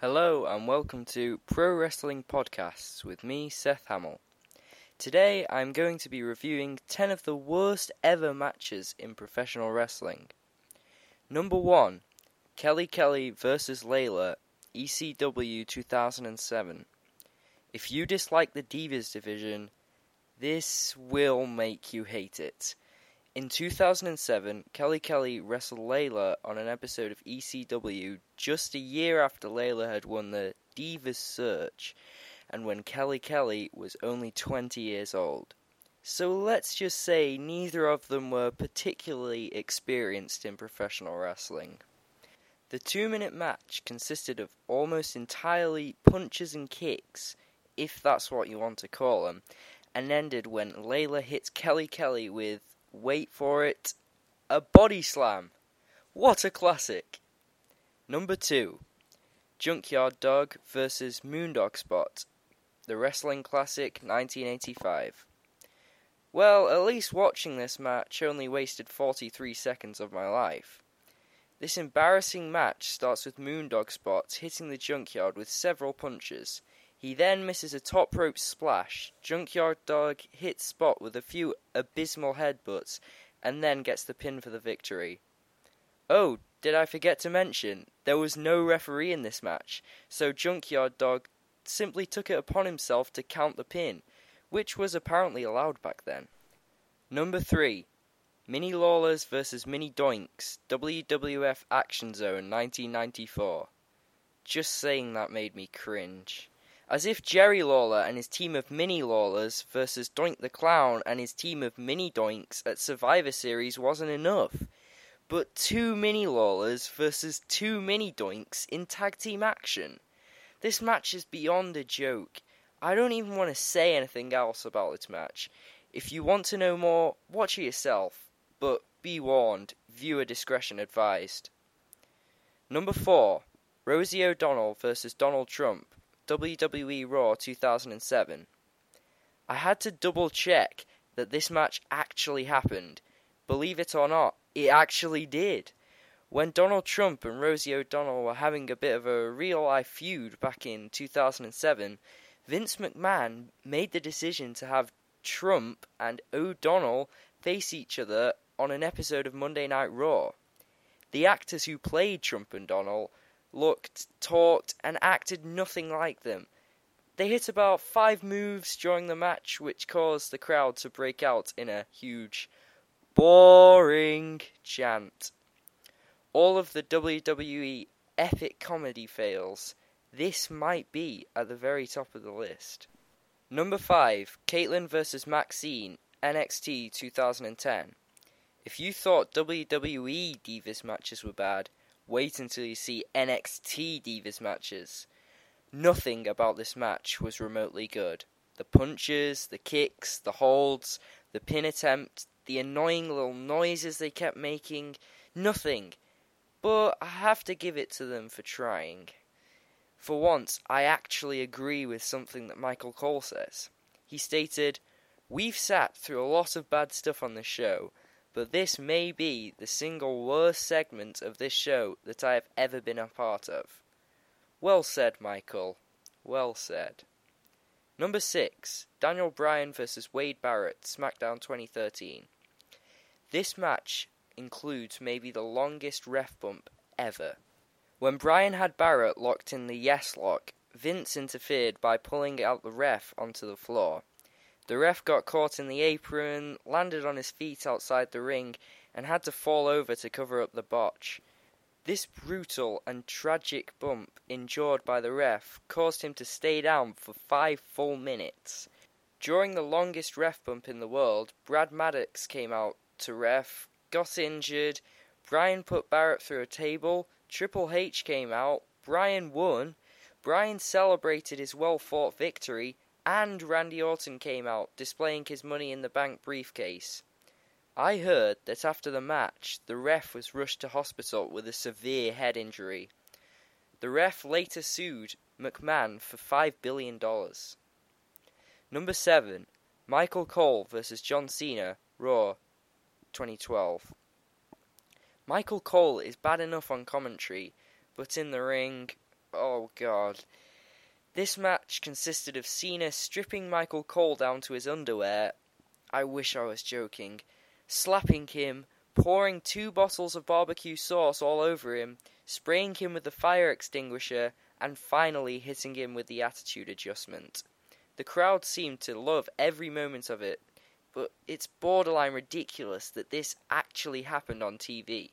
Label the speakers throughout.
Speaker 1: Hello and welcome to Pro Wrestling Podcasts with me, Seth Hamill. Today I'm going to be reviewing 10 of the worst ever matches in professional wrestling. Number 1 Kelly Kelly vs. Layla, ECW 2007. If you dislike the Divas division, this will make you hate it. In 2007, Kelly Kelly wrestled Layla on an episode of ECW just a year after Layla had won the Divas Search, and when Kelly Kelly was only 20 years old. So let's just say neither of them were particularly experienced in professional wrestling. The two minute match consisted of almost entirely punches and kicks, if that's what you want to call them, and ended when Layla hit Kelly Kelly with wait for it, a body slam. What a classic! Number two, Junkyard Dog versus Moondog Spot, the wrestling classic 1985. Well, at least watching this match only wasted 43 seconds of my life. This embarrassing match starts with Moondog Spot hitting the Junkyard with several punches. He then misses a top rope splash. Junkyard Dog hits Spot with a few abysmal headbutts and then gets the pin for the victory. Oh, did I forget to mention, there was no referee in this match, so Junkyard Dog simply took it upon himself to count the pin, which was apparently allowed back then. Number 3 Mini Lawlers vs. Mini Doinks, WWF Action Zone 1994. Just saying that made me cringe. As if Jerry Lawler and his team of mini Lawlers versus Doink the Clown and his team of mini Doinks at Survivor Series wasn't enough. But two mini Lawlers versus two mini Doinks in tag team action. This match is beyond a joke. I don't even want to say anything else about this match. If you want to know more, watch it yourself. But be warned, viewer discretion advised. Number 4 Rosie O'Donnell versus Donald Trump WWE Raw 2007. I had to double check that this match actually happened. Believe it or not, it actually did. When Donald Trump and Rosie O'Donnell were having a bit of a real life feud back in 2007, Vince McMahon made the decision to have Trump and O'Donnell face each other on an episode of Monday Night Raw. The actors who played Trump and Donnell looked, talked, and acted nothing like them. They hit about five moves during the match, which caused the crowd to break out in a huge, boring chant. All of the WWE epic comedy fails. This might be at the very top of the list. Number 5 Kaitlyn vs. Maxine, NXT 2010. If you thought WWE Divas matches were bad, Wait until you see NXT Divas matches. Nothing about this match was remotely good. The punches, the kicks, the holds, the pin attempt, the annoying little noises they kept making, nothing. But I have to give it to them for trying. For once, I actually agree with something that Michael Cole says. He stated, We've sat through a lot of bad stuff on this show, but this may be the single worst segment of this show that I have ever been a part of. Well said, Michael. Well said. Number 6 Daniel Bryan vs. Wade Barrett, SmackDown 2013. This match includes maybe the longest ref bump ever. When Bryan had Barrett locked in the yes lock, Vince interfered by pulling out the ref onto the floor. The ref got caught in the apron, landed on his feet outside the ring, and had to fall over to cover up the botch. This brutal and tragic bump endured by the ref caused him to stay down for five full minutes. During the longest ref bump in the world, Brad Maddox came out to ref, got injured, Bryan put Barrett through a table, Triple H came out, Bryan won, Bryan celebrated his well fought victory, and Randy Orton came out, displaying his money in the bank briefcase. I heard that after the match, the ref was rushed to hospital with a severe head injury. The ref later sued McMahon for $5 billion. Number 7. Michael Cole vs. John Cena, Raw, 2012. Michael Cole is bad enough on commentary, but in the ring, Oh god. This match consisted of Cena stripping Michael Cole down to his underwear. I wish I was joking. Slapping him, pouring two bottles of barbecue sauce all over him, spraying him with the fire extinguisher, and finally hitting him with the attitude adjustment. The crowd seemed to love every moment of it, but it's borderline ridiculous that this actually happened on TV.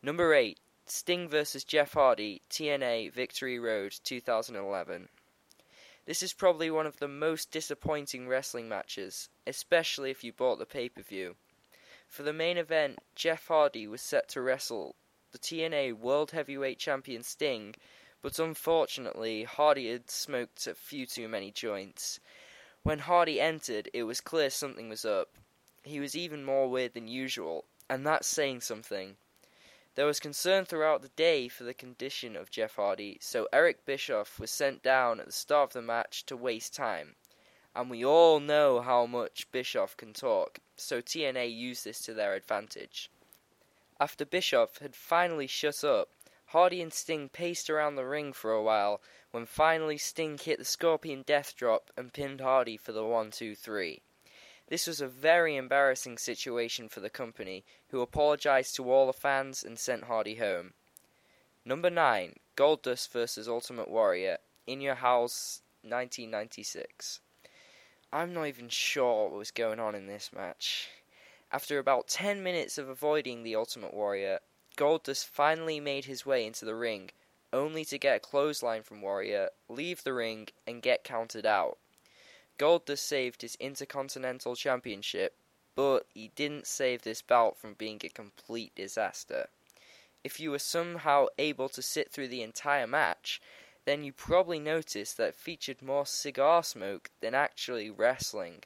Speaker 1: Number 8 Sting vs. Jeff Hardy, TNA Victory Road 2011. This is probably one of the most disappointing wrestling matches, especially if you bought the pay per view. For the main event, Jeff Hardy was set to wrestle the TNA World Heavyweight Champion Sting, but unfortunately, Hardy had smoked a few too many joints. When Hardy entered, it was clear something was up. He was even more weird than usual, and that's saying something. There was concern throughout the day for the condition of Jeff Hardy, so Eric Bischoff was sent down at the start of the match to waste time. And we all know how much Bischoff can talk, so TNA used this to their advantage. After Bischoff had finally shut up, Hardy and Sting paced around the ring for a while, when finally Sting hit the Scorpion Death Drop and pinned Hardy for the 1 2 3. This was a very embarrassing situation for the company, who apologized to all the fans and sent Hardy home. Number 9, Goldust vs. Ultimate Warrior, in your house 1996. I'm not even sure what was going on in this match. After about 10 minutes of avoiding the Ultimate Warrior, Goldust finally made his way into the ring, only to get a clothesline from Warrior, leave the ring, and get counted out. Goldust saved his Intercontinental Championship, but he didn't save this bout from being a complete disaster. If you were somehow able to sit through the entire match, then you probably noticed that it featured more cigar smoke than actually wrestling.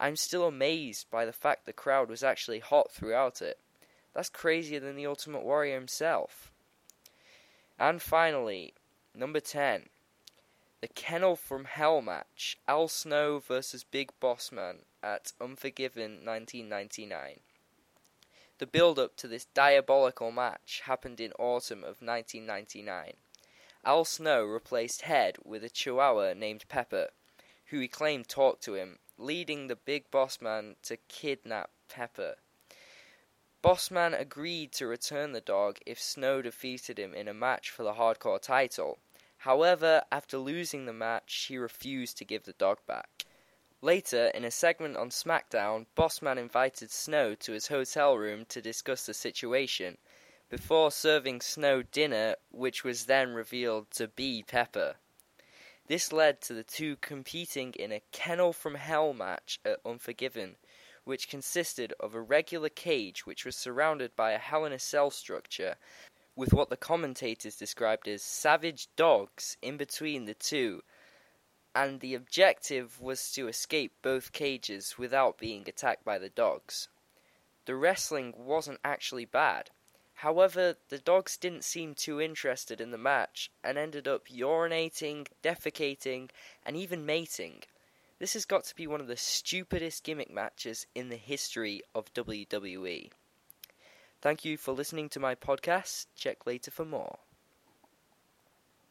Speaker 1: I'm still amazed by the fact the crowd was actually hot throughout it. That's crazier than the Ultimate Warrior himself. And finally, number 10, the Kennel from Hell match Al Snow vs. Big Boss Man at Unforgiven 1999. The build up to this diabolical match happened in autumn of 1999. Al Snow replaced Head with a chihuahua named Pepper, who he claimed talked to him, leading the Big Boss Man to kidnap Pepper. Bossman agreed to return the dog if Snow defeated him in a match for the hardcore title. However, after losing the match, he refused to give the dog back. Later, in a segment on SmackDown, Bossman invited Snow to his hotel room to discuss the situation, before serving Snow dinner, which was then revealed to be Pepper. This led to the two competing in a Kennel from Hell match at Unforgiven, which consisted of a regular cage which was surrounded by a Hell in a Cell structure with what the commentators described as savage dogs in between the two, and the objective was to escape both cages without being attacked by the dogs. The wrestling wasn't actually bad. However, the dogs didn't seem too interested in the match and ended up urinating, defecating, and even mating. This has got to be one of the stupidest gimmick matches in the history of WWE. Thank you for listening to my podcast. Check later for more.